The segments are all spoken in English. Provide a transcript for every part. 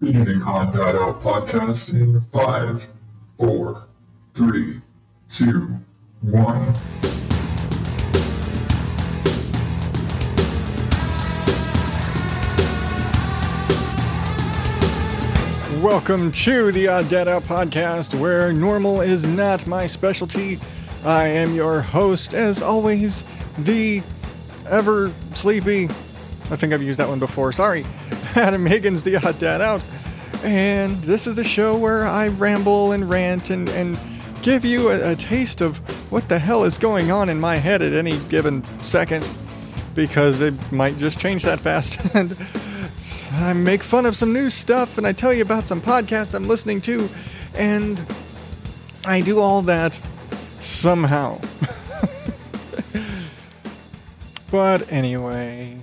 Beginning Hot Data podcast in five, four, three, two, one. Welcome to the Odd Dad Out podcast, where normal is not my specialty. I am your host, as always, the ever sleepy. I think I've used that one before. Sorry, Adam Higgins, the Odd Dad Out, and this is a show where I ramble and rant and and give you a, a taste of what the hell is going on in my head at any given second, because it might just change that fast and. I make fun of some new stuff and I tell you about some podcasts I'm listening to, and I do all that somehow. but anyway,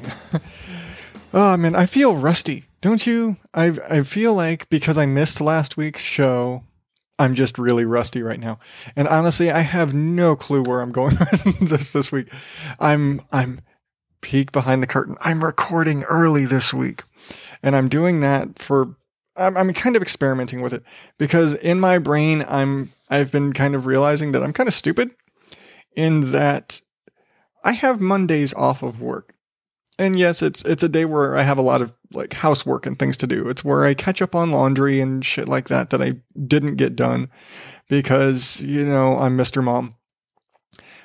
oh man, I feel rusty, don't you? I I feel like because I missed last week's show, I'm just really rusty right now. And honestly, I have no clue where I'm going with this this week. I'm I'm peek behind the curtain. I'm recording early this week. And I'm doing that for I'm, I'm kind of experimenting with it because in my brain I'm I've been kind of realizing that I'm kind of stupid in that I have Mondays off of work. And yes, it's it's a day where I have a lot of like housework and things to do. It's where I catch up on laundry and shit like that that I didn't get done because, you know, I'm Mr. Mom.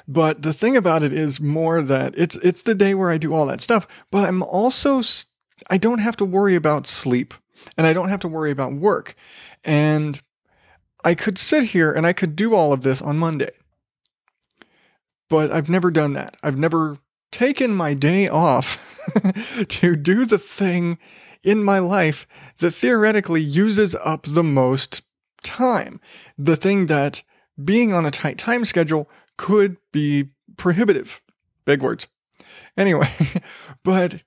But the thing about it is more that it's it's the day where I do all that stuff, but I'm also I don't have to worry about sleep and I don't have to worry about work. And I could sit here and I could do all of this on Monday. But I've never done that. I've never taken my day off to do the thing in my life that theoretically uses up the most time. The thing that being on a tight time schedule could be prohibitive. Big words. Anyway, but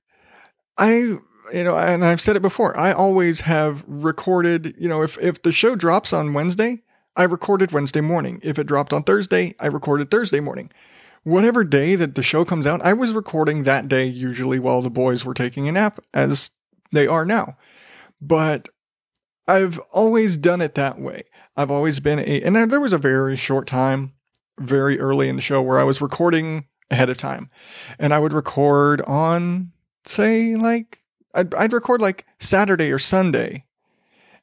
I, you know, and I've said it before, I always have recorded, you know, if, if the show drops on Wednesday, I recorded Wednesday morning. If it dropped on Thursday, I recorded Thursday morning. Whatever day that the show comes out, I was recording that day usually while the boys were taking a nap, as they are now. But I've always done it that way. I've always been a, and there was a very short time very early in the show where I was recording ahead of time. And I would record on, say, like, I'd, I'd record like Saturday or Sunday.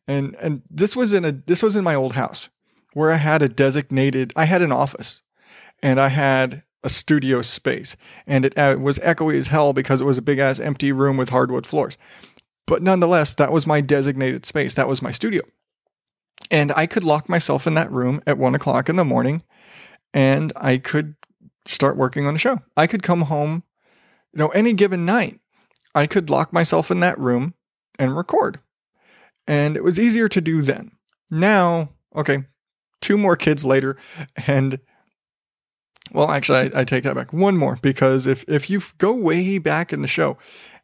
And, and this was in a, this was in my old house where I had a designated, I had an office and I had a studio space and it uh, was echoey as hell because it was a big ass empty room with hardwood floors. But nonetheless, that was my designated space. That was my studio. And I could lock myself in that room at one o'clock in the morning and I could start working on a show. I could come home, you know, any given night. I could lock myself in that room and record. And it was easier to do then. Now, okay, two more kids later, and well, actually, I, I take that back. One more because if if you go way back in the show,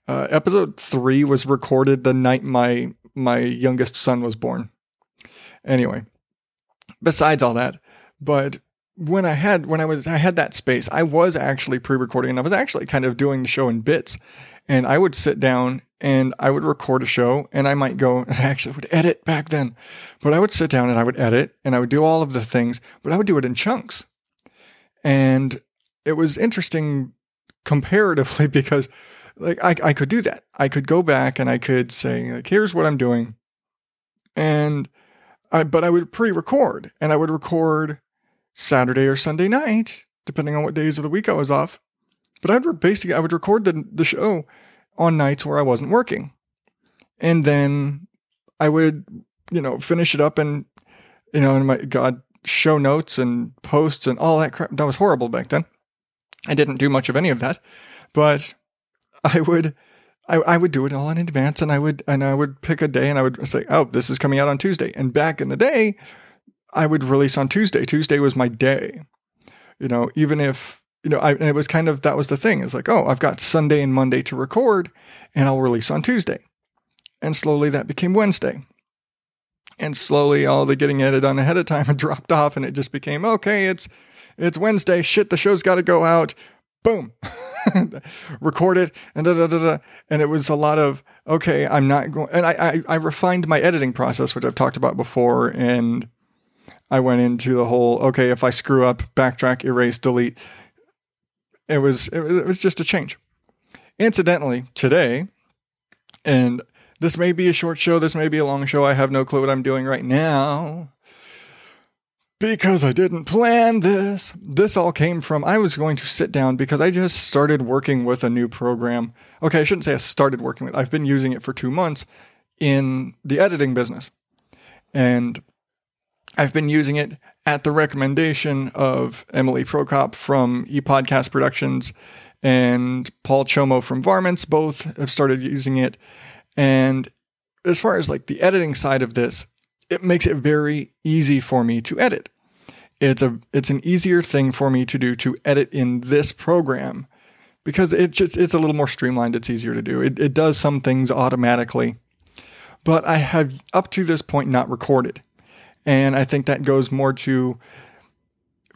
uh, episode three was recorded the night my my youngest son was born. Anyway, besides all that, but when I had when I was I had that space, I was actually pre-recording and I was actually kind of doing the show in bits. And I would sit down and I would record a show and I might go I actually would edit back then. But I would sit down and I would edit and I would do all of the things, but I would do it in chunks. And it was interesting comparatively because like I, I could do that. I could go back and I could say, like, here's what I'm doing. And I but I would pre-record and I would record Saturday or Sunday night, depending on what days of the week I was off. But I'd basically I would record the, the show on nights where I wasn't working. And then I would, you know, finish it up and you know, and my God, show notes and posts and all that crap. That was horrible back then. I didn't do much of any of that. But I would I, I would do it all in advance and I would and I would pick a day and I would say, Oh, this is coming out on Tuesday. And back in the day, I would release on Tuesday. Tuesday was my day. You know, even if, you know, I, and it was kind of, that was the thing. It's like, oh, I've got Sunday and Monday to record and I'll release on Tuesday. And slowly that became Wednesday. And slowly all the getting it done ahead of time dropped off and it just became, okay, it's, it's Wednesday. Shit, the show's got to go out. boom, record it, and da, da, da, da. and it was a lot of okay, I'm not going, and I, I I refined my editing process, which I've talked about before, and I went into the whole okay, if I screw up, backtrack, erase, delete. It was, it was just a change. Incidentally, today, and this may be a short show, this may be a long show. I have no clue what I'm doing right now because I didn't plan this. This all came from I was going to sit down because I just started working with a new program. Okay, I shouldn't say I started working with. I've been using it for 2 months in the editing business. And I've been using it at the recommendation of Emily Prokop from ePodcast Productions and Paul Chomo from Varmints. Both have started using it. And as far as like the editing side of this, it makes it very easy for me to edit. It's a it's an easier thing for me to do to edit in this program because it just it's a little more streamlined. It's easier to do. It it does some things automatically, but I have up to this point not recorded, and I think that goes more to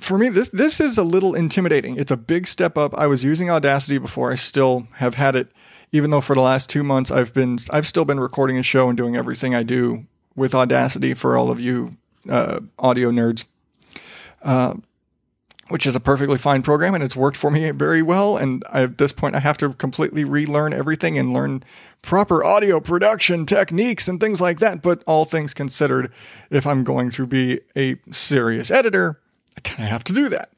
for me this this is a little intimidating. It's a big step up. I was using Audacity before. I still have had it even though for the last 2 months I've been I've still been recording a show and doing everything I do with Audacity for all of you uh, audio nerds, uh, which is a perfectly fine program and it's worked for me very well. And I, at this point, I have to completely relearn everything and learn proper audio production techniques and things like that. But all things considered, if I'm going to be a serious editor, I kind of have to do that.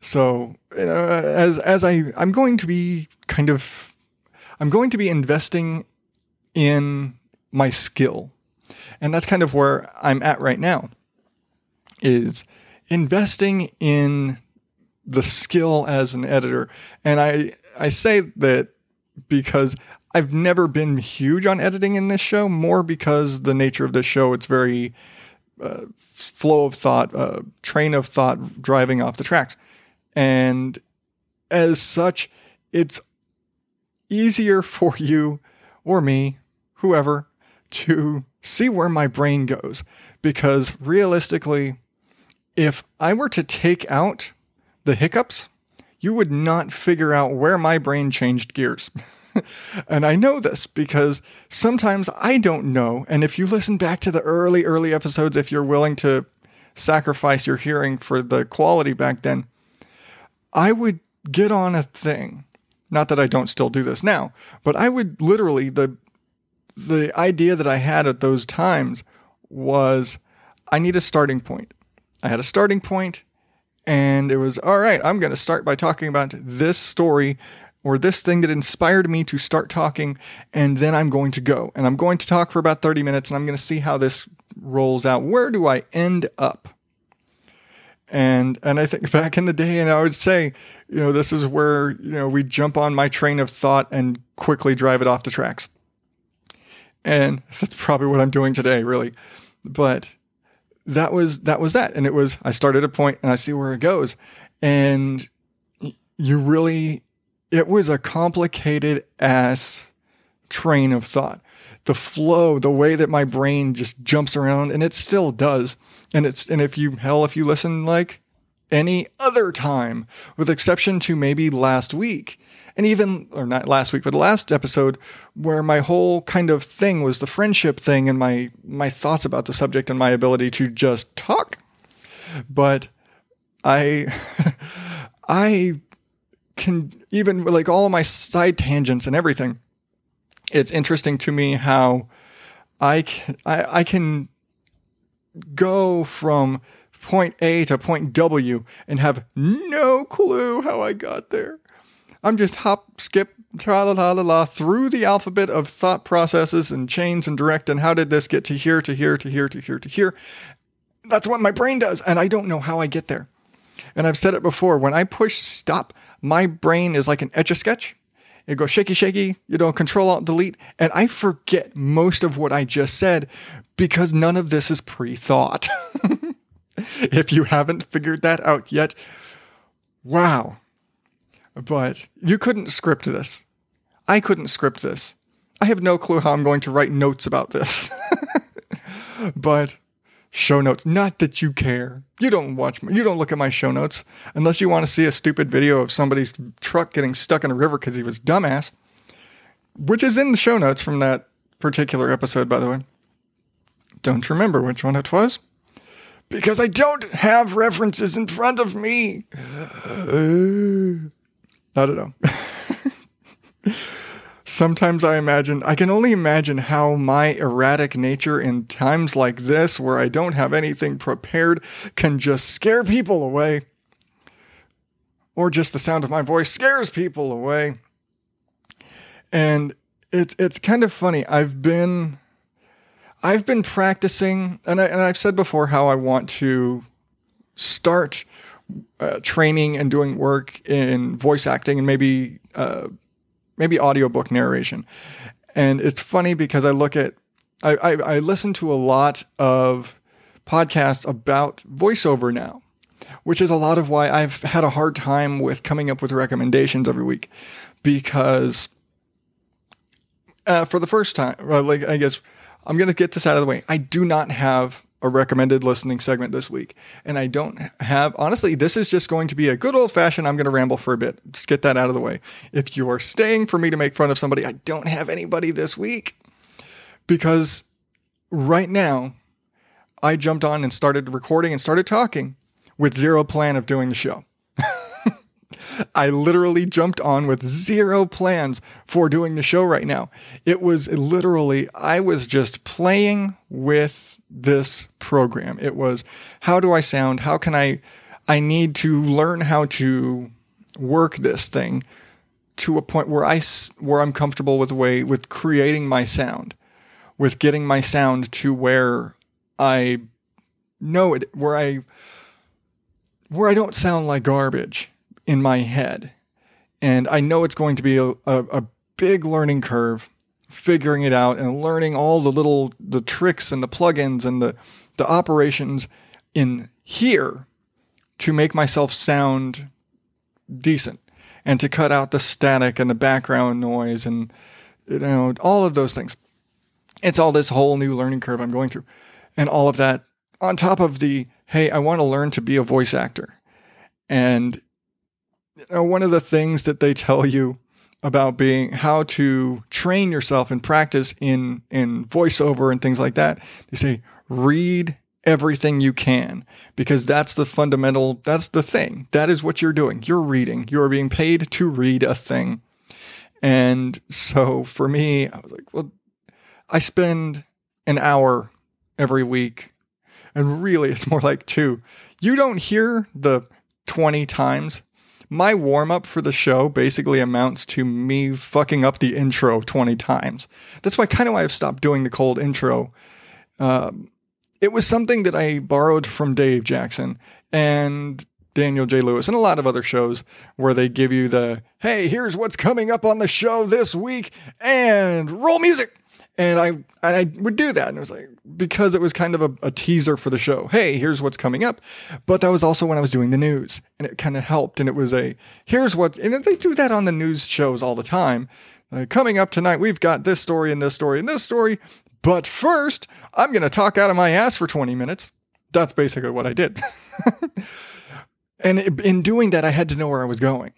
So as as I I'm going to be kind of I'm going to be investing in my skill and that's kind of where I'm at right now is investing in the skill as an editor. And I I say that because I've never been huge on editing in this show, more because the nature of this show it's very uh, flow of thought, uh, train of thought driving off the tracks. And as such, it's easier for you or me, whoever, to see where my brain goes. Because realistically, if I were to take out the hiccups, you would not figure out where my brain changed gears. and I know this because sometimes I don't know. And if you listen back to the early, early episodes, if you're willing to sacrifice your hearing for the quality back then, I would get on a thing. Not that I don't still do this now, but I would literally, the the idea that I had at those times was I need a starting point. I had a starting point, and it was all right, I'm going to start by talking about this story or this thing that inspired me to start talking, and then I'm going to go. And I'm going to talk for about 30 minutes, and I'm going to see how this rolls out. Where do I end up? And and I think back in the day, and I would say, you know, this is where you know we jump on my train of thought and quickly drive it off the tracks. And that's probably what I'm doing today, really. But that was that was that. And it was I started a point and I see where it goes. And you really it was a complicated ass train of thought. The flow, the way that my brain just jumps around, and it still does. And it's and if you hell, if you listen like any other time, with exception to maybe last week, and even or not last week but last episode where my whole kind of thing was the friendship thing and my my thoughts about the subject and my ability to just talk. But i i can even like all of my side tangents and everything it's interesting to me how i can, I, I can go from point A to point W and have no clue how I got there. I'm just hop, skip, tra la la la la through the alphabet of thought processes and chains and direct. And how did this get to here, to here, to here, to here, to here? That's what my brain does. And I don't know how I get there. And I've said it before when I push stop, my brain is like an etch a sketch. It goes shaky, shaky, you know, control alt delete. And I forget most of what I just said because none of this is pre thought. if you haven't figured that out yet, wow but you couldn't script this. I couldn't script this. I have no clue how I'm going to write notes about this. but show notes. Not that you care. You don't watch, my, you don't look at my show notes unless you want to see a stupid video of somebody's truck getting stuck in a river because he was dumbass, which is in the show notes from that particular episode, by the way. Don't remember which one it was because I don't have references in front of me. I don't know. Sometimes I imagine, I can only imagine how my erratic nature in times like this, where I don't have anything prepared, can just scare people away. Or just the sound of my voice scares people away. And it's it's kind of funny. I've been I've been practicing, and, I, and I've said before how I want to start uh, training and doing work in voice acting and maybe uh, maybe audiobook narration. And it's funny because I look at, I, I, I listen to a lot of podcasts about voiceover now, which is a lot of why I've had a hard time with coming up with recommendations every week because uh, for the first time, like I guess I'm going to get this out of the way. I do not have a recommended listening segment this week. And I don't have, honestly, this is just going to be a good old fashioned, I'm going to ramble for a bit. Just get that out of the way. If you are staying for me to make fun of somebody, I don't have anybody this week because right now I jumped on and started recording and started talking with zero plan of doing the show. I literally jumped on with zero plans for doing the show right now. It was literally, I was just playing with this program. It was, how do I sound? How can I, I need to learn how to work this thing to a point where I, where I'm comfortable with way, with creating my sound, with getting my sound to where I know it, where I, where I don't sound like garbage in my head. And I know it's going to be a, a, a big learning curve figuring it out and learning all the little the tricks and the plugins and the the operations in here to make myself sound decent and to cut out the static and the background noise and you know all of those things. It's all this whole new learning curve i'm going through. And all of that on top of the hey i want to learn to be a voice actor. And you know, one of the things that they tell you about being how to train yourself and practice in in voiceover and things like that. They say read everything you can because that's the fundamental that's the thing. That is what you're doing. You're reading. You're being paid to read a thing. And so for me, I was like, well, I spend an hour every week. And really it's more like two. You don't hear the 20 times my warm up for the show basically amounts to me fucking up the intro 20 times. That's why kind of why I've stopped doing the cold intro. Um, it was something that I borrowed from Dave Jackson and Daniel J. Lewis and a lot of other shows where they give you the, hey, here's what's coming up on the show this week and roll music and I and I would do that, and it was like because it was kind of a, a, teaser for the show. Hey, here's what's coming up, but that was also when I was doing the news, and it kind of helped. And it was a here's what, and they do that on the news shows all the time. Uh, coming up tonight, we've got this story and this story and this story. But first, I'm going to talk out of my ass for 20 minutes. That's basically what I did. and in doing that, I had to know where I was going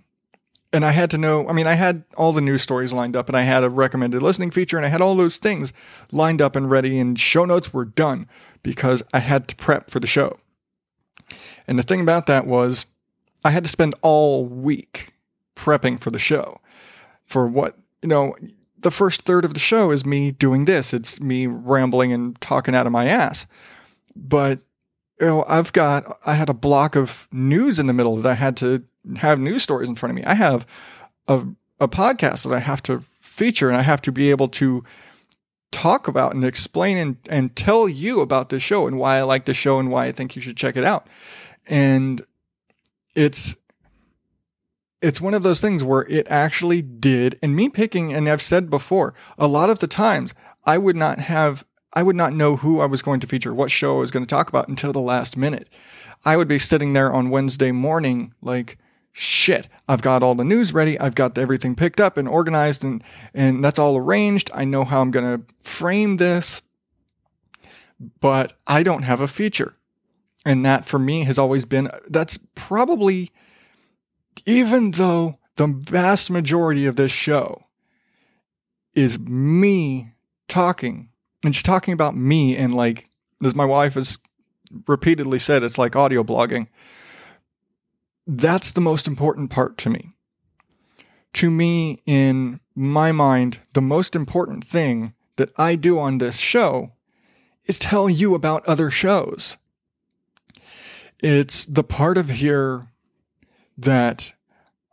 and I had to know, I mean, I had all the news stories lined up and I had a recommended listening feature and I had all those things lined up and ready and show notes were done because I had to prep for the show. And the thing about that was I had to spend all week prepping for the show. For what, you know, the first third of the show is me doing this. It's me rambling and talking out of my ass. But you know, I've got I had a block of news in the middle that I had to have news stories in front of me. I have a, a podcast that I have to feature and I have to be able to talk about and explain and, and tell you about this show and why I like the show and why I think you should check it out. And it's it's one of those things where it actually did and me picking and I've said before, a lot of the times I would not have I would not know who I was going to feature, what show I was going to talk about until the last minute. I would be sitting there on Wednesday morning like shit, I've got all the news ready. I've got everything picked up and organized and, and that's all arranged. I know how I'm going to frame this. but I don't have a feature. And that for me has always been that's probably, even though the vast majority of this show is me talking and she's talking about me and like, as my wife has repeatedly said, it's like audio blogging. That's the most important part to me. To me, in my mind, the most important thing that I do on this show is tell you about other shows. It's the part of here that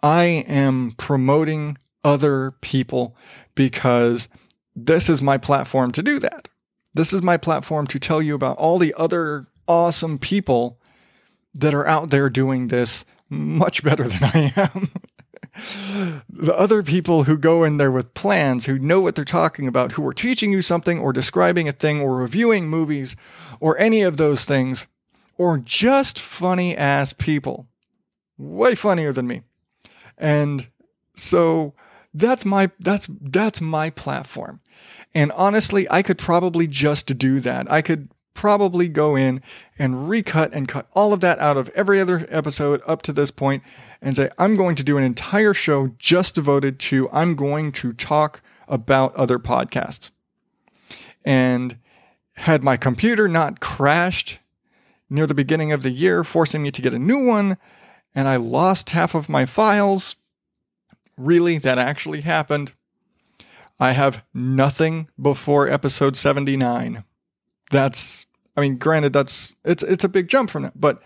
I am promoting other people because this is my platform to do that. This is my platform to tell you about all the other awesome people that are out there doing this much better than I am. the other people who go in there with plans, who know what they're talking about, who are teaching you something or describing a thing or reviewing movies or any of those things, or just funny ass people. Way funnier than me. And so that's my that's that's my platform. And honestly, I could probably just do that. I could probably go in and recut and cut all of that out of every other episode up to this point and say, I'm going to do an entire show just devoted to, I'm going to talk about other podcasts. And had my computer not crashed near the beginning of the year, forcing me to get a new one, and I lost half of my files, really, that actually happened. I have nothing before episode 79. That's, I mean, granted, that's, it's, it's a big jump from that, but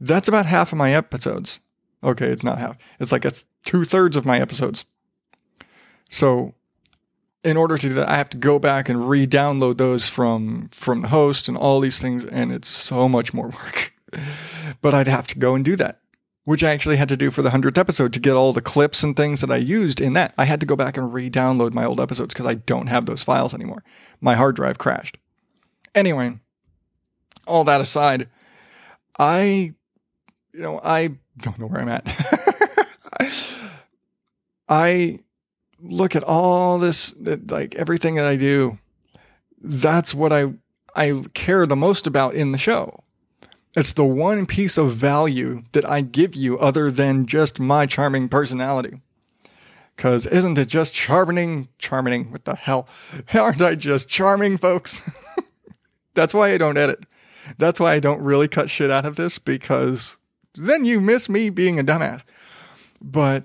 that's about half of my episodes. Okay, it's not half. It's like a th- two thirds of my episodes. So, in order to do that, I have to go back and re-download those from from the host and all these things, and it's so much more work. but I'd have to go and do that, which I actually had to do for the hundredth episode to get all the clips and things that I used in that. I had to go back and re-download my old episodes because I don't have those files anymore. My hard drive crashed. Anyway, all that aside, I, you know, I don't know where I'm at. I look at all this, like everything that I do. That's what I I care the most about in the show. It's the one piece of value that I give you other than just my charming personality. Because isn't it just charming? Charming, what the hell? Aren't I just charming, folks? That's why I don't edit. That's why I don't really cut shit out of this because then you miss me being a dumbass. But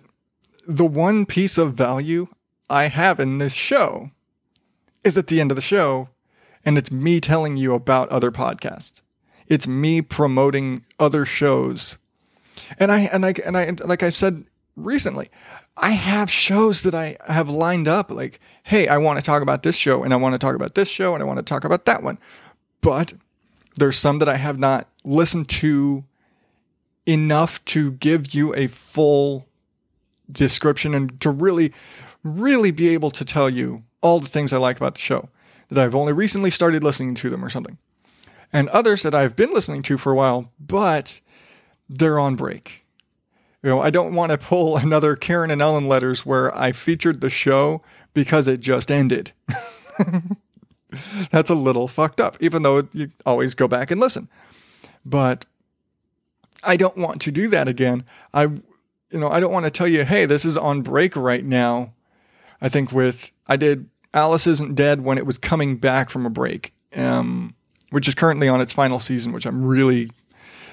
the one piece of value I have in this show is at the end of the show, and it's me telling you about other podcasts. It's me promoting other shows. And I and I and I like I said recently, I have shows that I have lined up like, hey, I want to talk about this show and I want to talk about this show and I want to talk about that one. But there's some that I have not listened to enough to give you a full description and to really, really be able to tell you all the things I like about the show. That I've only recently started listening to them or something. And others that I've been listening to for a while, but they're on break. You know, I don't want to pull another Karen and Ellen letters where I featured the show because it just ended. That's a little fucked up, even though you always go back and listen. But I don't want to do that again. I, you know, I don't want to tell you, hey, this is on break right now. I think with I did Alice isn't dead when it was coming back from a break, um, which is currently on its final season, which I'm really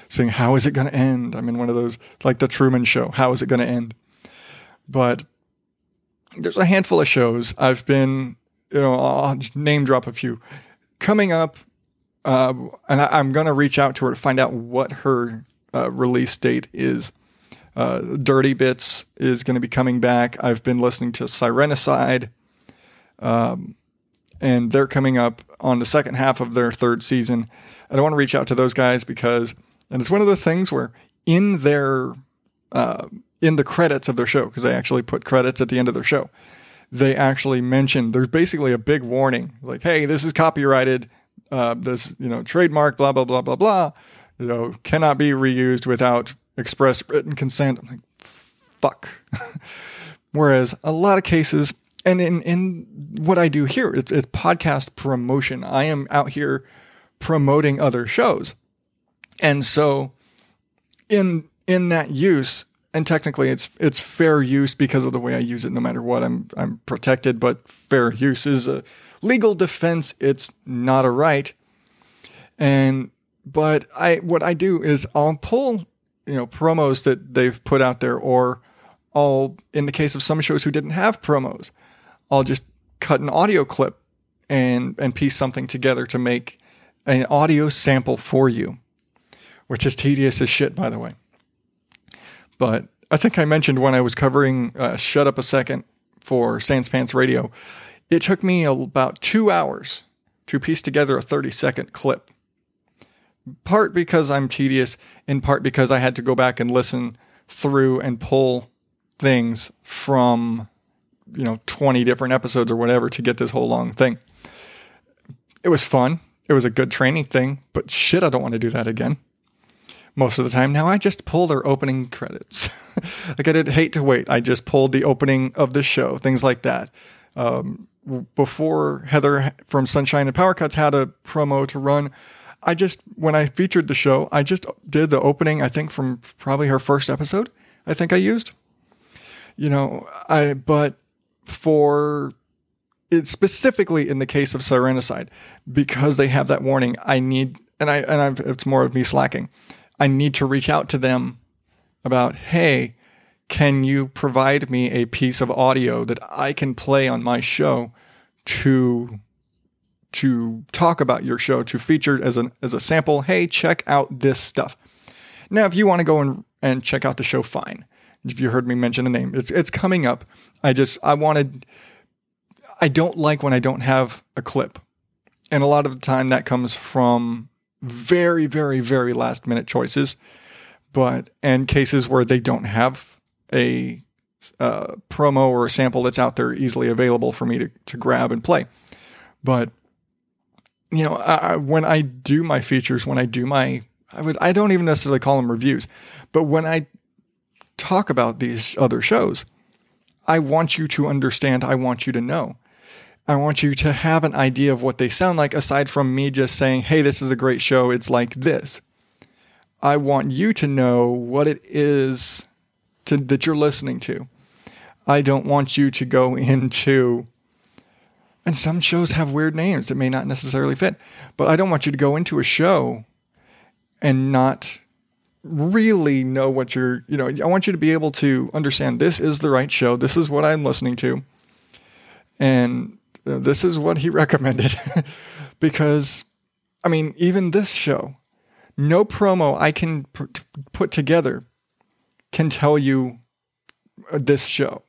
saying, how is it going to end? I'm in one of those like the Truman Show. How is it going to end? But there's a handful of shows I've been, you know, I'll just name drop a few coming up. Uh, and I, I'm going to reach out to her to find out what her uh, release date is. Uh, Dirty Bits is going to be coming back. I've been listening to Sirenicide, um, and they're coming up on the second half of their third season. I don't want to reach out to those guys because, and it's one of those things where in their uh, in the credits of their show, because they actually put credits at the end of their show, they actually mention there's basically a big warning, like, "Hey, this is copyrighted. Uh, this you know trademark, blah blah blah blah blah." you know, cannot be reused without express written consent. I'm like, fuck. Whereas a lot of cases, and in, in what I do here, it's podcast promotion. I am out here promoting other shows. And so in in that use, and technically it's it's fair use because of the way I use it no matter what. I'm I'm protected, but fair use is a legal defense. It's not a right. And but I what I do is I'll pull, you know, promos that they've put out there or I'll in the case of some shows who didn't have promos, I'll just cut an audio clip and and piece something together to make an audio sample for you, which is tedious as shit, by the way. But I think I mentioned when I was covering uh, "Shut Up a Second for Sans Pants Radio, it took me about two hours to piece together a 30 second clip. Part because I'm tedious, in part because I had to go back and listen through and pull things from you know 20 different episodes or whatever to get this whole long thing. It was fun. It was a good training thing, but shit, I don't want to do that again. Most of the time now, I just pull their opening credits. like I did hate to wait. I just pulled the opening of the show, things like that. Um, before Heather from Sunshine and Power Cuts had a promo to run, I just when I featured the show, I just did the opening. I think from probably her first episode. I think I used. You know, I but for it's specifically in the case of Sirenicide because they have that warning. I need, and I and I've, it's more of me slacking. I need to reach out to them about, hey, can you provide me a piece of audio that I can play on my show to to talk about your show to feature as an as a sample? Hey, check out this stuff. Now, if you want to go and and check out the show, fine. If you heard me mention the name, it's it's coming up. I just I wanted I don't like when I don't have a clip. And a lot of the time that comes from very, very, very last minute choices, but and cases where they don't have a uh, promo or a sample that's out there easily available for me to, to grab and play. But you know, I, when I do my features, when I do my, I would, I don't even necessarily call them reviews, but when I talk about these other shows, I want you to understand. I want you to know. I want you to have an idea of what they sound like aside from me just saying, hey, this is a great show. It's like this. I want you to know what it is to, that you're listening to. I don't want you to go into, and some shows have weird names that may not necessarily fit, but I don't want you to go into a show and not really know what you're, you know, I want you to be able to understand this is the right show. This is what I'm listening to. And this is what he recommended. because, I mean, even this show, no promo I can put together can tell you uh, this show.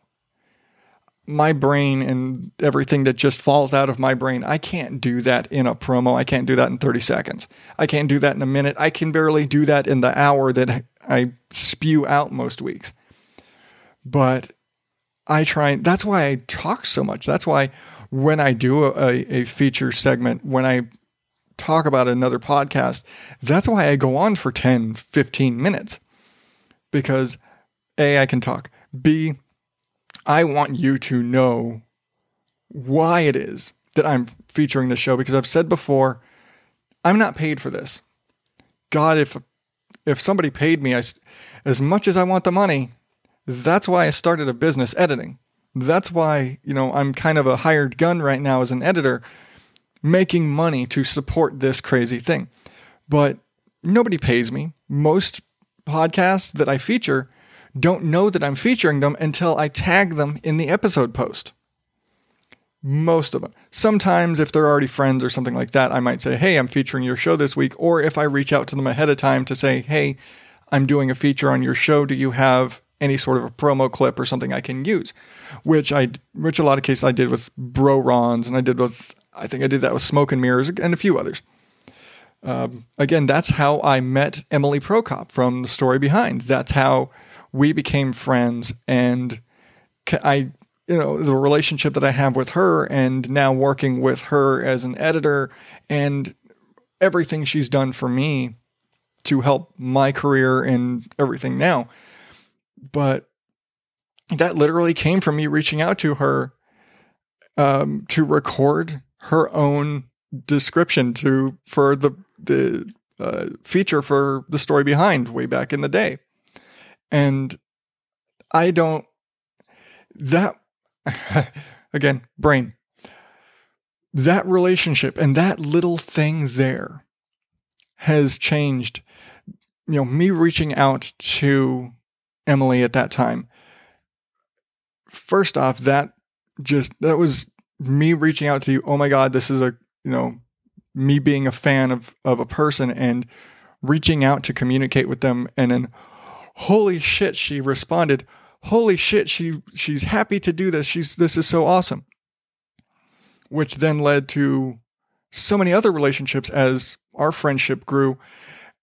My brain and everything that just falls out of my brain, I can't do that in a promo. I can't do that in 30 seconds. I can't do that in a minute. I can barely do that in the hour that I spew out most weeks. But I try, that's why I talk so much. That's why when I do a, a feature segment, when I talk about another podcast, that's why I go on for 10, 15 minutes. Because A, I can talk. B, I want you to know why it is that I'm featuring the show because I've said before, I'm not paid for this. God, if if somebody paid me I, as much as I want the money, that's why I started a business editing. That's why, you know, I'm kind of a hired gun right now as an editor, making money to support this crazy thing. But nobody pays me. Most podcasts that I feature don't know that I'm featuring them until I tag them in the episode post. Most of them. Sometimes, if they're already friends or something like that, I might say, Hey, I'm featuring your show this week. Or if I reach out to them ahead of time to say, Hey, I'm doing a feature on your show. Do you have any sort of a promo clip or something I can use, which I, which a lot of cases I did with Bro Rons and I did with, I think I did that with Smoke and Mirrors and a few others. Um, again, that's how I met Emily Prokop from the story behind. That's how we became friends, and I, you know, the relationship that I have with her, and now working with her as an editor, and everything she's done for me to help my career and everything now but that literally came from me reaching out to her um, to record her own description to for the the uh, feature for the story behind way back in the day. And I don't, that, again, brain, that relationship and that little thing there has changed. You know, me reaching out to Emily at that time. First off, that just, that was me reaching out to you. Oh my God, this is a, you know, me being a fan of, of a person and reaching out to communicate with them. And then, holy shit, she responded. Holy shit, she she's happy to do this. She's this is so awesome. Which then led to so many other relationships as our friendship grew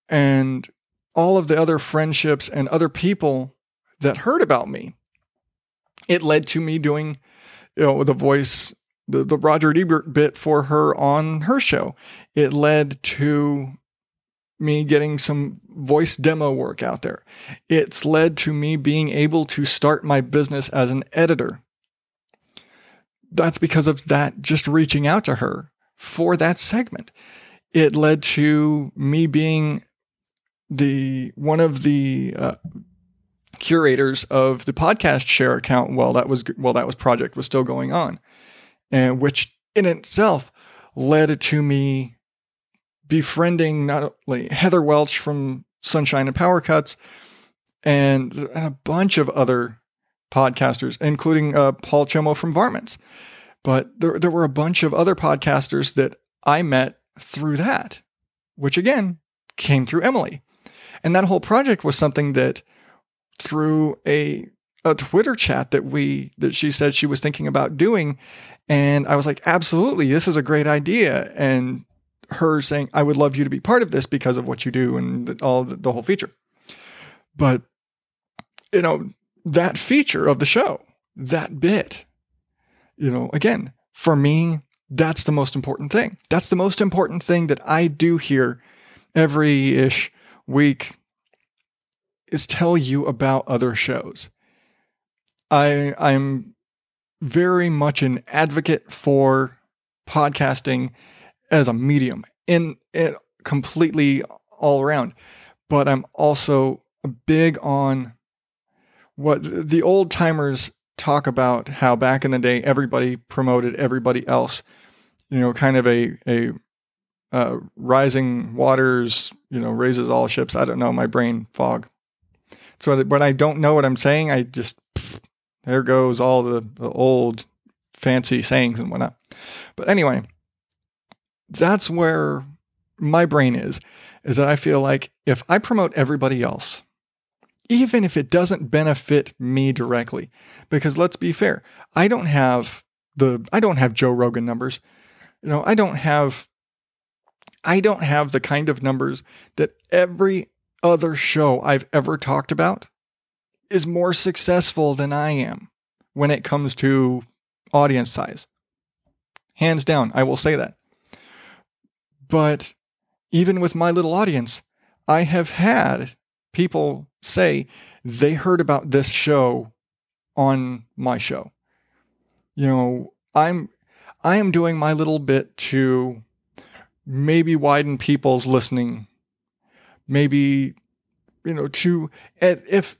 and all of the other friendships and other people that heard about me. It led to me doing, you know, the voice, the, the Roger Ebert bit for her on her show. It led to me getting some voice demo work out there. It's led to me being able to start my business as an editor. That's because of that, just reaching out to her for that segment. It led to me being the one of the uh, curators of the podcast share account while that was while that was project was still going on, and which in itself led to me befriending not only Heather Welch from Sunshine and Power Cuts and a bunch of other podcasters, including uh, Paul Chomo from Varmints. But there, there were a bunch of other podcasters that I met through that, which again came through Emily. And that whole project was something that through a a Twitter chat that we that she said she was thinking about doing and I was like absolutely this is a great idea and her saying, I would love you to be part of this because of what you do and all the, the whole feature. But, you know, that feature of the show, that bit, you know, again, for me, that's the most important thing. That's the most important thing that I do here every ish week is tell you about other shows. I I'm very much an advocate for podcasting as a medium in it completely all around. But I'm also big on what the old timers talk about how back in the day everybody promoted everybody else. You know, kind of a a uh, rising waters, you know, raises all ships. I don't know, my brain fog. So when I don't know what I'm saying, I just pff, there goes all the, the old fancy sayings and whatnot. But anyway, that's where my brain is, is that I feel like if I promote everybody else, even if it doesn't benefit me directly, because let's be fair, I don't have the I don't have Joe Rogan numbers. You know, I don't have I don't have the kind of numbers that every other show I've ever talked about is more successful than I am when it comes to audience size. Hands down, I will say that. But even with my little audience, I have had people say they heard about this show on my show. You know, I'm I am doing my little bit to maybe widen people's listening, maybe you know to if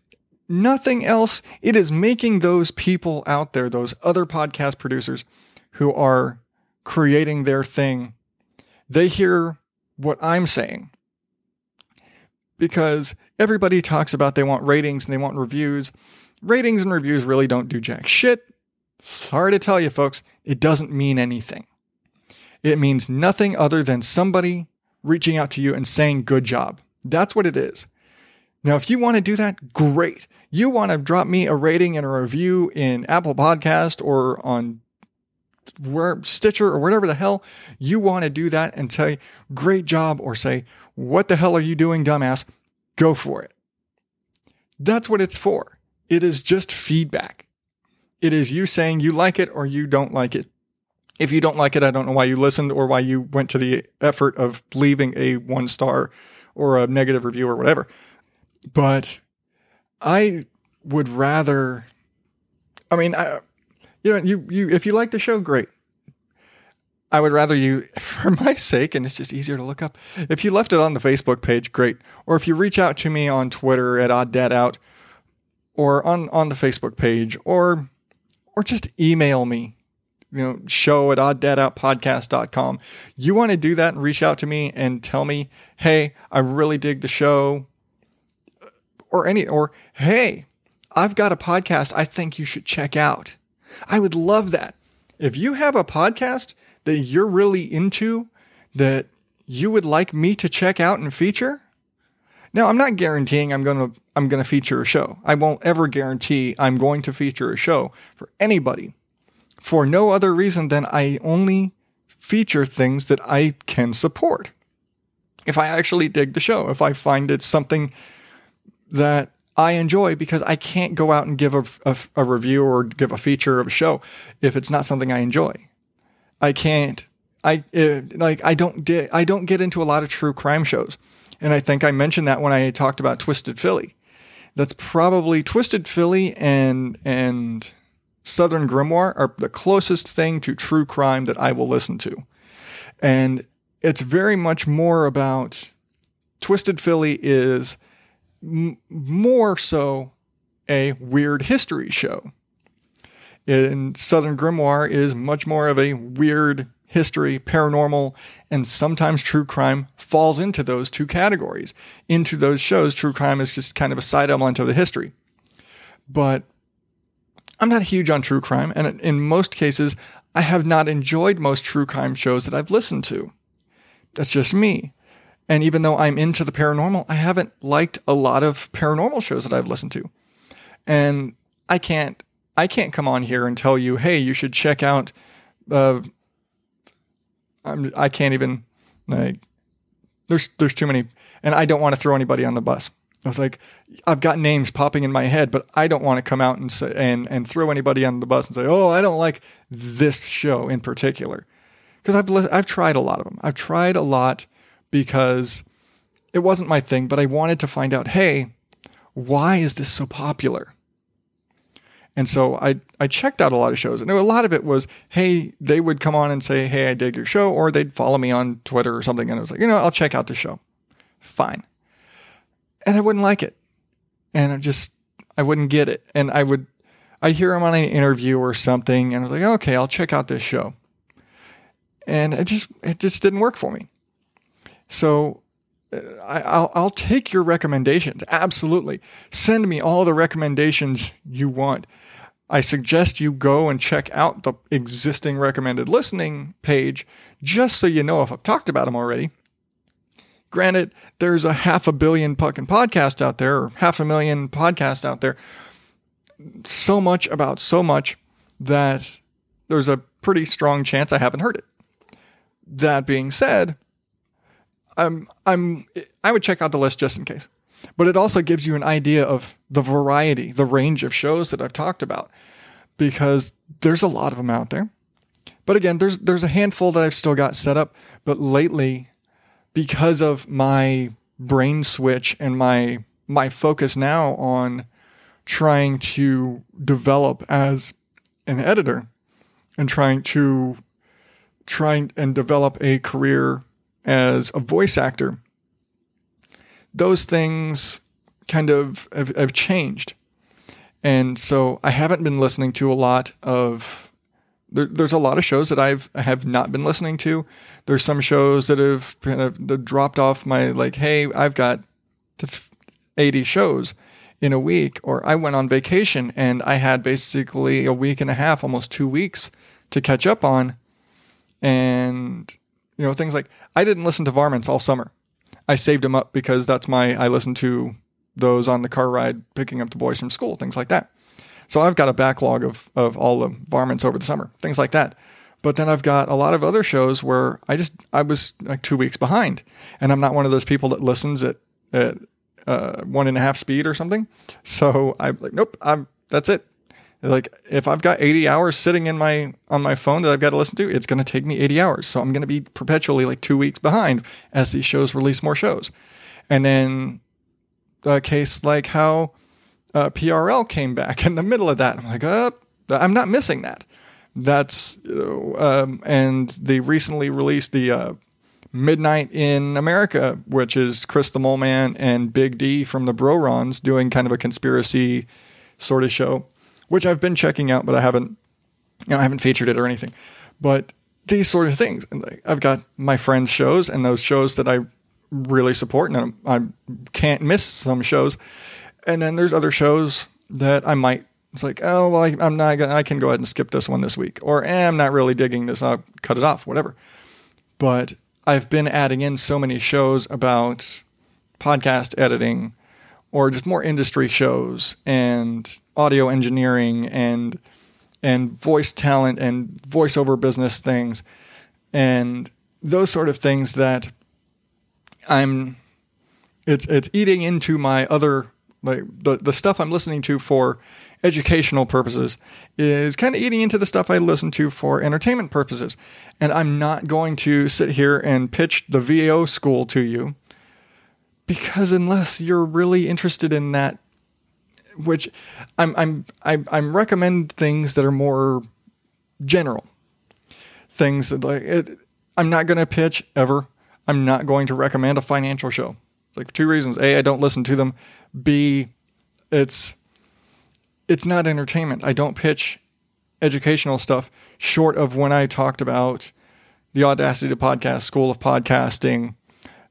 nothing else, it is making those people out there, those other podcast producers who are creating their thing they hear what I'm saying. Because everybody talks about they want ratings and they want reviews. Ratings and reviews really don't do jack shit. Sorry to tell you, folks, it doesn't mean anything. It means nothing other than somebody reaching out to you and saying, good job. That's what it is. Now, if you want to do that, great. You want to drop me a rating and a review in Apple Podcast or on where Stitcher or whatever the hell you want to do that and say, great job, or say, what the hell are you doing, dumbass? Go for it. That's what it's for. It is just feedback. It is you saying you like it or you don't like it. If you don't like it, I don't know why you listened or why you went to the effort of leaving a one star or a negative review or whatever. But I would rather, I mean, I, you know, you, you, if you like the show, great. I would rather you, for my sake, and it's just easier to look up. If you left it on the Facebook page, great. Or if you reach out to me on Twitter at Odd Dad Out, or on on the Facebook page, or or just email me, you know, show at oddadoutpodcast.com. You want to do that and reach out to me and tell me, hey, I really dig the show, or any, or hey, I've got a podcast I think you should check out. I would love that. If you have a podcast that you're really into that you would like me to check out and feature? Now, I'm not guaranteeing I'm going to I'm going to feature a show. I won't ever guarantee I'm going to feature a show for anybody for no other reason than I only feature things that I can support. If I actually dig the show, if I find it's something that I enjoy because I can't go out and give a, a, a, review or give a feature of a show if it's not something I enjoy. I can't. I it, like I don't di- I don't get into a lot of true crime shows, and I think I mentioned that when I talked about Twisted Philly. That's probably Twisted Philly and and Southern Grimoire are the closest thing to true crime that I will listen to, and it's very much more about Twisted Philly is m- more so a weird history show in Southern Grimoire is much more of a weird history, paranormal, and sometimes true crime falls into those two categories. Into those shows, true crime is just kind of a side element of the history. But I'm not huge on true crime, and in most cases, I have not enjoyed most true crime shows that I've listened to. That's just me. And even though I'm into the paranormal, I haven't liked a lot of paranormal shows that I've listened to. And I can't I can't come on here and tell you, hey, you should check out. Uh, I'm, I can't even like. There's there's too many, and I don't want to throw anybody on the bus. I was like, I've got names popping in my head, but I don't want to come out and say and and throw anybody on the bus and say, oh, I don't like this show in particular, because I've I've tried a lot of them. I've tried a lot because it wasn't my thing, but I wanted to find out, hey, why is this so popular? And so I, I checked out a lot of shows, and a lot of it was, hey, they would come on and say, hey, I dig your show, or they'd follow me on Twitter or something, and I was like, you know, I'll check out the show. Fine. And I wouldn't like it. And I just, I wouldn't get it. And I would, I'd hear him on an interview or something, and I was like, okay, I'll check out this show. And it just, it just didn't work for me. So uh, I, will I'll take your recommendations. Absolutely. Send me all the recommendations you want. I suggest you go and check out the existing recommended listening page just so you know if I've talked about them already. Granted, there's a half a billion fucking podcasts out there, or half a million podcasts out there. So much about so much that there's a pretty strong chance I haven't heard it. That being said, I'm I'm I would check out the list just in case but it also gives you an idea of the variety, the range of shows that I've talked about, because there's a lot of them out there. But again, there's there's a handful that I've still got set up. But lately, because of my brain switch and my my focus now on trying to develop as an editor and trying to trying and develop a career as a voice actor those things kind of have, have changed. And so I haven't been listening to a lot of there, there's a lot of shows that I've have not been listening to. There's some shows that have kind of dropped off my like, hey, I've got 80 shows in a week, or I went on vacation and I had basically a week and a half, almost two weeks to catch up on, and you know things like I didn't listen to Varmints all summer. I saved them up because that's my I listen to those on the car ride picking up the boys from school, things like that. So I've got a backlog of of all the varmints over the summer, things like that. But then I've got a lot of other shows where I just I was like two weeks behind, and I'm not one of those people that listens at at uh, one and a half speed or something. So I'm like, nope, I'm that's it. Like if I've got 80 hours sitting in my on my phone that I've got to listen to, it's going to take me 80 hours. So I'm going to be perpetually like 2 weeks behind as these shows release more shows. And then a case like how uh, PRL came back in the middle of that. I'm like, uh, I'm not missing that That's know, um, and they recently released the uh, Midnight in America, which is Chris the Mole Man and Big D from the Brorons doing kind of a conspiracy sort of show, which I've been checking out, but I haven't, you know, I haven't featured it or anything. But these sort of things, and like, I've got my friends' shows and those shows that I really support, and I, I can't miss some shows. And then there's other shows that I might. It's like, oh well, I, am not gonna. I can go ahead and skip this one this week, or eh, I'm not really digging this. I'll cut it off, whatever. But I've been adding in so many shows about podcast editing or just more industry shows and audio engineering and and voice talent and voiceover business things and those sort of things that I'm it's it's eating into my other like the the stuff I'm listening to for educational purposes is kind of eating into the stuff I listen to for entertainment purposes. And I'm not going to sit here and pitch the VAO school to you because unless you're really interested in that which I'm I'm I, I'm recommend things that are more general. Things that like it, I'm not going to pitch ever. I'm not going to recommend a financial show. Like two reasons: a, I don't listen to them. B, it's it's not entertainment. I don't pitch educational stuff short of when I talked about the Audacity to Podcast, School of Podcasting.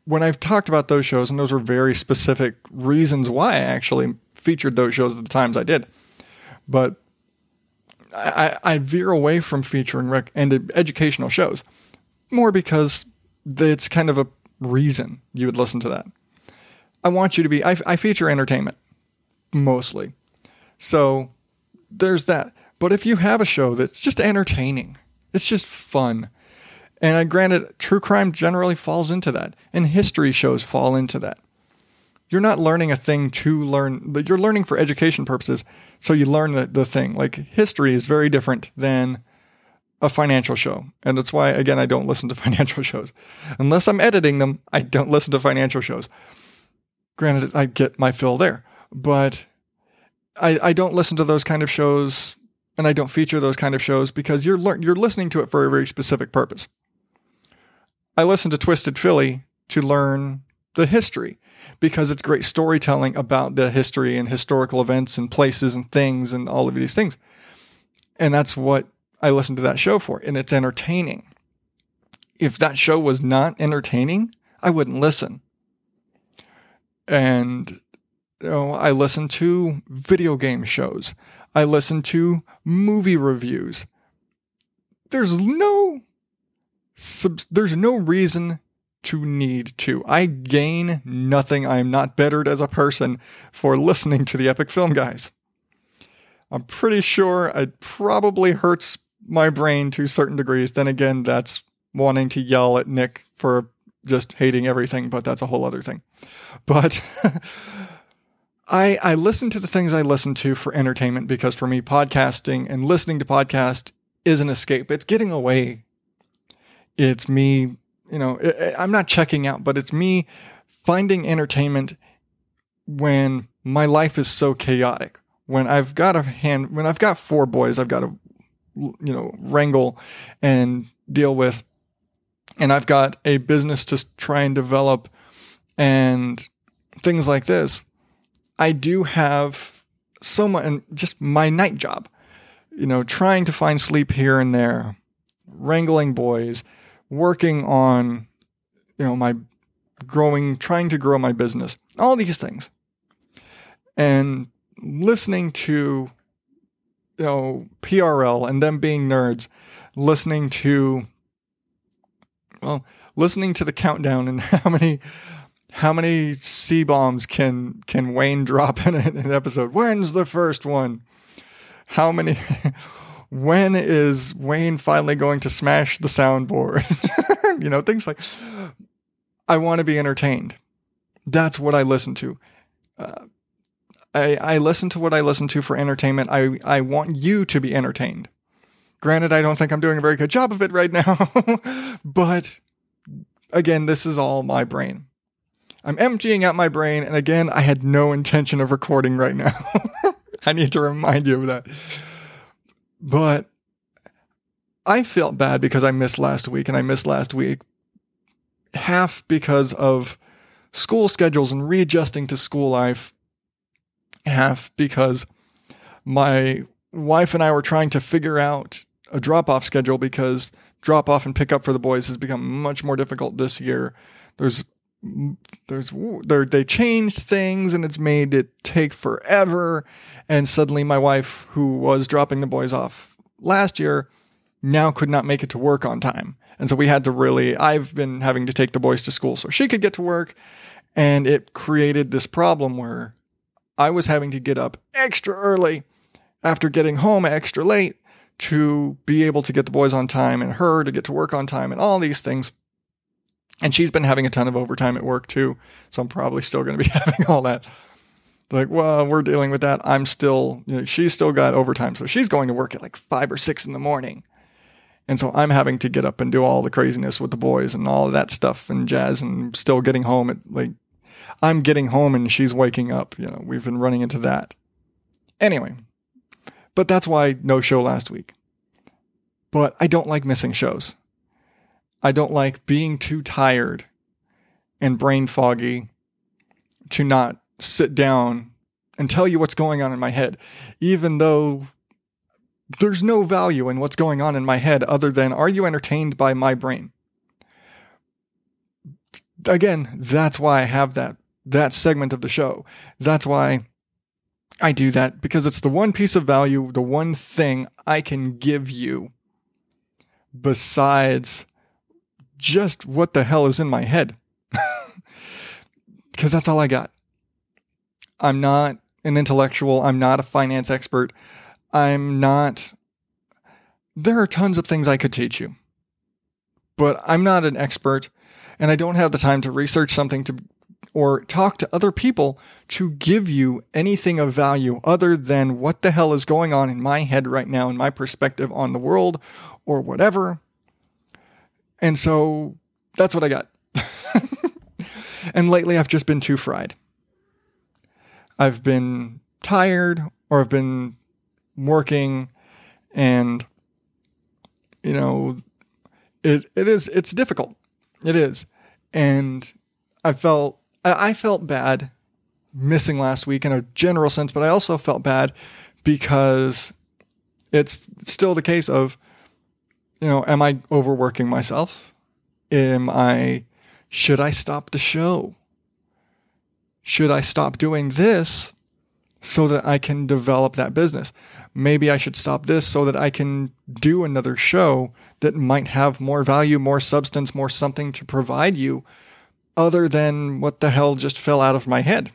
When I've talked about those shows, and those were very specific reasons why I actually featured those shows at the times I did. But I, I veer away from featuring rec- and educational shows more because it's kind of a reason you would listen to that. I want you to be, I, I feature entertainment mostly. So there's that. But if you have a show that's just entertaining, it's just fun. And I granted, true crime generally falls into that, and history shows fall into that. You're not learning a thing to learn, you're learning for education purposes, so you learn the, the thing. Like history is very different than a financial show. And that's why, again, I don't listen to financial shows. Unless I'm editing them, I don't listen to financial shows. Granted, I get my fill there. But I, I don't listen to those kind of shows and I don't feature those kind of shows because you're lear- you're listening to it for a very specific purpose. I listen to Twisted Philly to learn the history because it's great storytelling about the history and historical events and places and things and all of these things. And that's what I listen to that show for and it's entertaining. If that show was not entertaining, I wouldn't listen. And you know, I listen to video game shows. I listen to movie reviews. There's no there's no reason to need to. I gain nothing. I am not bettered as a person for listening to the Epic Film Guys. I'm pretty sure it probably hurts my brain to certain degrees. Then again, that's wanting to yell at Nick for just hating everything, but that's a whole other thing. But I, I listen to the things I listen to for entertainment because for me, podcasting and listening to podcast is an escape. It's getting away. It's me, you know, I'm not checking out, but it's me finding entertainment when my life is so chaotic. When I've got a hand, when I've got four boys, I've got to, you know, wrangle and deal with, and I've got a business to try and develop and things like this I do have so much, and just my night job, you know, trying to find sleep here and there, wrangling boys, working on, you know, my growing, trying to grow my business, all these things. And listening to, you know, PRL and them being nerds, listening to, well, listening to the countdown and how many how many C bombs can can Wayne drop in an episode? When's the first one? How many? when is Wayne finally going to smash the soundboard? you know, things like. I want to be entertained. That's what I listen to. Uh, I, I listen to what I listen to for entertainment. I, I want you to be entertained. Granted, I don't think I'm doing a very good job of it right now, but again, this is all my brain. I'm emptying out my brain. And again, I had no intention of recording right now. I need to remind you of that. But I felt bad because I missed last week and I missed last week half because of school schedules and readjusting to school life, half because my wife and I were trying to figure out a drop off schedule because drop off and pick up for the boys has become much more difficult this year. There's there's there they changed things and it's made it take forever and suddenly my wife who was dropping the boys off last year now could not make it to work on time. And so we had to really I've been having to take the boys to school so she could get to work and it created this problem where I was having to get up extra early after getting home extra late to be able to get the boys on time and her to get to work on time and all these things. And she's been having a ton of overtime at work too. So I'm probably still going to be having all that. Like, well, we're dealing with that. I'm still, you know, she's still got overtime. So she's going to work at like five or six in the morning. And so I'm having to get up and do all the craziness with the boys and all of that stuff and jazz and still getting home at like, I'm getting home and she's waking up. You know, we've been running into that. Anyway, but that's why no show last week. But I don't like missing shows. I don't like being too tired and brain foggy to not sit down and tell you what's going on in my head, even though there's no value in what's going on in my head other than are you entertained by my brain? Again, that's why I have that that segment of the show. That's why I do that because it's the one piece of value, the one thing I can give you besides just what the hell is in my head. Because that's all I got. I'm not an intellectual, I'm not a finance expert, I'm not. There are tons of things I could teach you, but I'm not an expert and I don't have the time to research something to or talk to other people to give you anything of value other than what the hell is going on in my head right now and my perspective on the world or whatever. And so that's what I got. and lately I've just been too fried. I've been tired or I've been working and you know it it is it's difficult. It is. And I felt I felt bad missing last week in a general sense, but I also felt bad because it's still the case of, you know, am I overworking myself? Am I, should I stop the show? Should I stop doing this so that I can develop that business? Maybe I should stop this so that I can do another show that might have more value, more substance, more something to provide you other than what the hell just fell out of my head.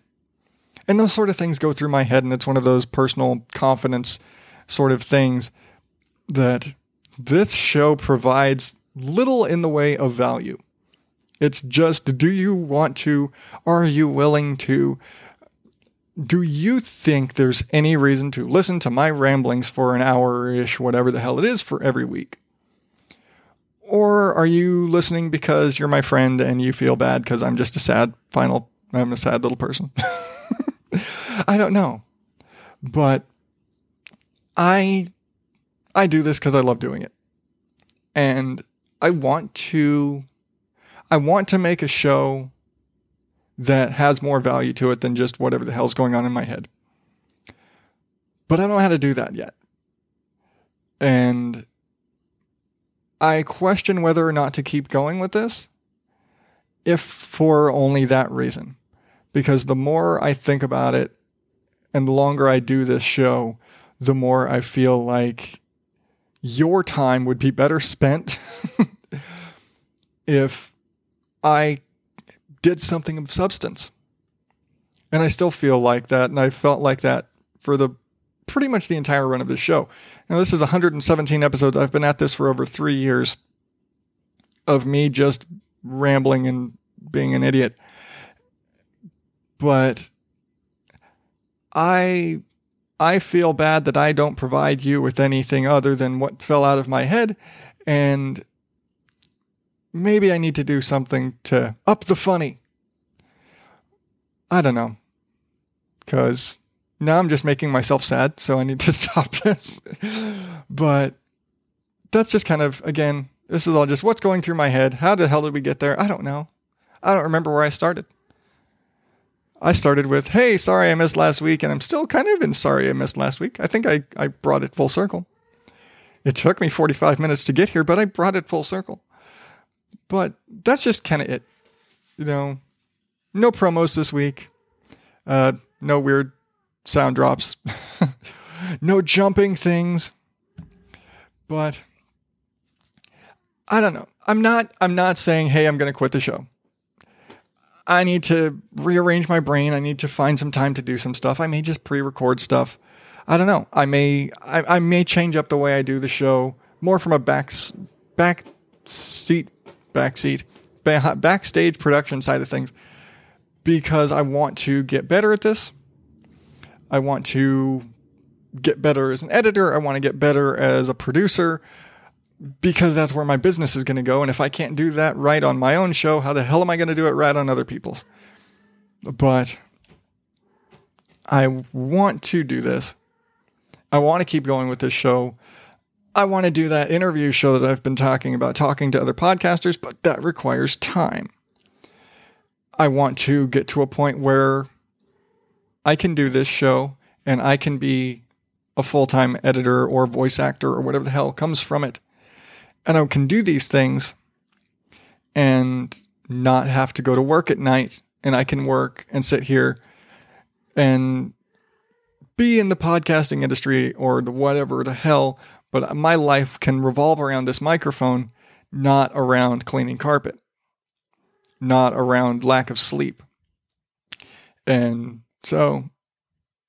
And those sort of things go through my head, and it's one of those personal confidence sort of things that this show provides little in the way of value. It's just do you want to, are you willing to, do you think there's any reason to listen to my ramblings for an hour ish, whatever the hell it is, for every week? Or are you listening because you're my friend and you feel bad because I'm just a sad final, I'm a sad little person? I don't know. But I I do this cuz I love doing it. And I want to I want to make a show that has more value to it than just whatever the hell's going on in my head. But I don't know how to do that yet. And I question whether or not to keep going with this, if for only that reason. Because the more I think about it and the longer I do this show, the more I feel like your time would be better spent if I did something of substance. And I still feel like that. And I felt like that for the pretty much the entire run of this show. Now, this is 117 episodes. I've been at this for over three years of me just rambling and being an idiot. But I I feel bad that I don't provide you with anything other than what fell out of my head and maybe I need to do something to up the funny. I don't know. Cuz now I'm just making myself sad, so I need to stop this. but that's just kind of again, this is all just what's going through my head. How the hell did we get there? I don't know. I don't remember where I started. I started with, hey, sorry I missed last week, and I'm still kind of in sorry I missed last week. I think I, I brought it full circle. It took me 45 minutes to get here, but I brought it full circle. But that's just kind of it. You know, no promos this week. Uh, no weird sound drops. no jumping things. But I don't know. I'm not I'm not saying, "Hey, I'm going to quit the show." I need to rearrange my brain. I need to find some time to do some stuff. I may just pre-record stuff. I don't know. I may I, I may change up the way I do the show more from a back back seat back seat backstage production side of things because I want to get better at this. I want to get better as an editor. I want to get better as a producer because that's where my business is going to go. And if I can't do that right on my own show, how the hell am I going to do it right on other people's? But I want to do this. I want to keep going with this show. I want to do that interview show that I've been talking about, talking to other podcasters, but that requires time. I want to get to a point where I can do this show and I can be a full time editor or voice actor or whatever the hell comes from it. And I can do these things and not have to go to work at night. And I can work and sit here and be in the podcasting industry or the whatever the hell, but my life can revolve around this microphone, not around cleaning carpet, not around lack of sleep. And so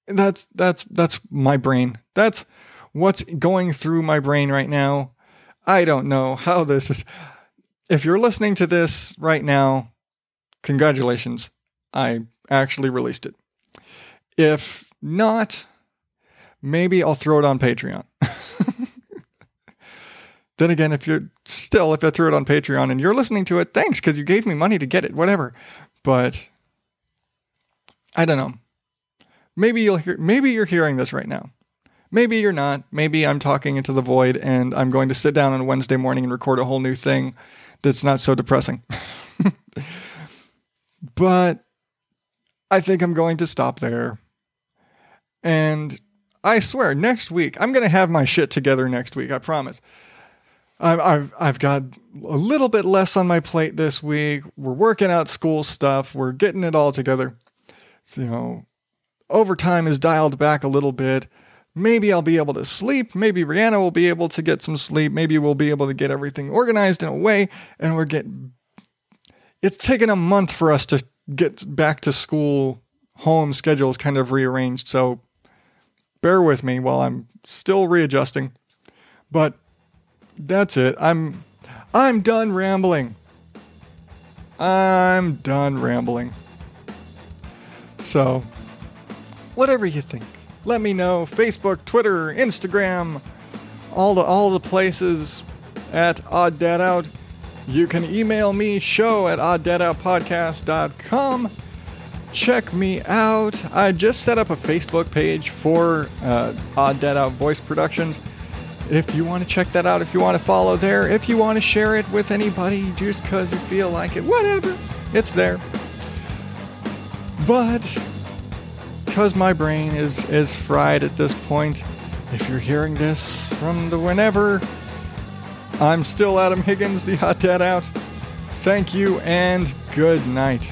that's that's that's my brain. That's what's going through my brain right now. I don't know how this is. If you're listening to this right now, congratulations. I actually released it. If not, maybe I'll throw it on Patreon. then again, if you're still, if I threw it on Patreon and you're listening to it, thanks because you gave me money to get it, whatever. But I don't know. Maybe you'll hear maybe you're hearing this right now. Maybe you're not. Maybe I'm talking into the void and I'm going to sit down on Wednesday morning and record a whole new thing that's not so depressing. but I think I'm going to stop there. And I swear, next week, I'm going to have my shit together next week. I promise. I've, I've, I've got a little bit less on my plate this week. We're working out school stuff. We're getting it all together. So, you know, overtime is dialed back a little bit. Maybe I'll be able to sleep. Maybe Rihanna will be able to get some sleep. Maybe we'll be able to get everything organized in a way. And we're getting. It's taken a month for us to get back to school. Home schedules kind of rearranged. So bear with me while I'm still readjusting. But that's it. I'm I'm done rambling. I'm done rambling. So whatever you think. Let me know. Facebook, Twitter, Instagram, all the all the places at Odd Dad Out. You can email me show at odddadoutpodcast.com. Check me out. I just set up a Facebook page for uh, Odd Dad Out Voice Productions. If you want to check that out, if you want to follow there, if you want to share it with anybody just because you feel like it, whatever, it's there. But because my brain is, is fried at this point, if you're hearing this from the whenever, I'm still Adam Higgins, the Odd Dad Out. Thank you and good night.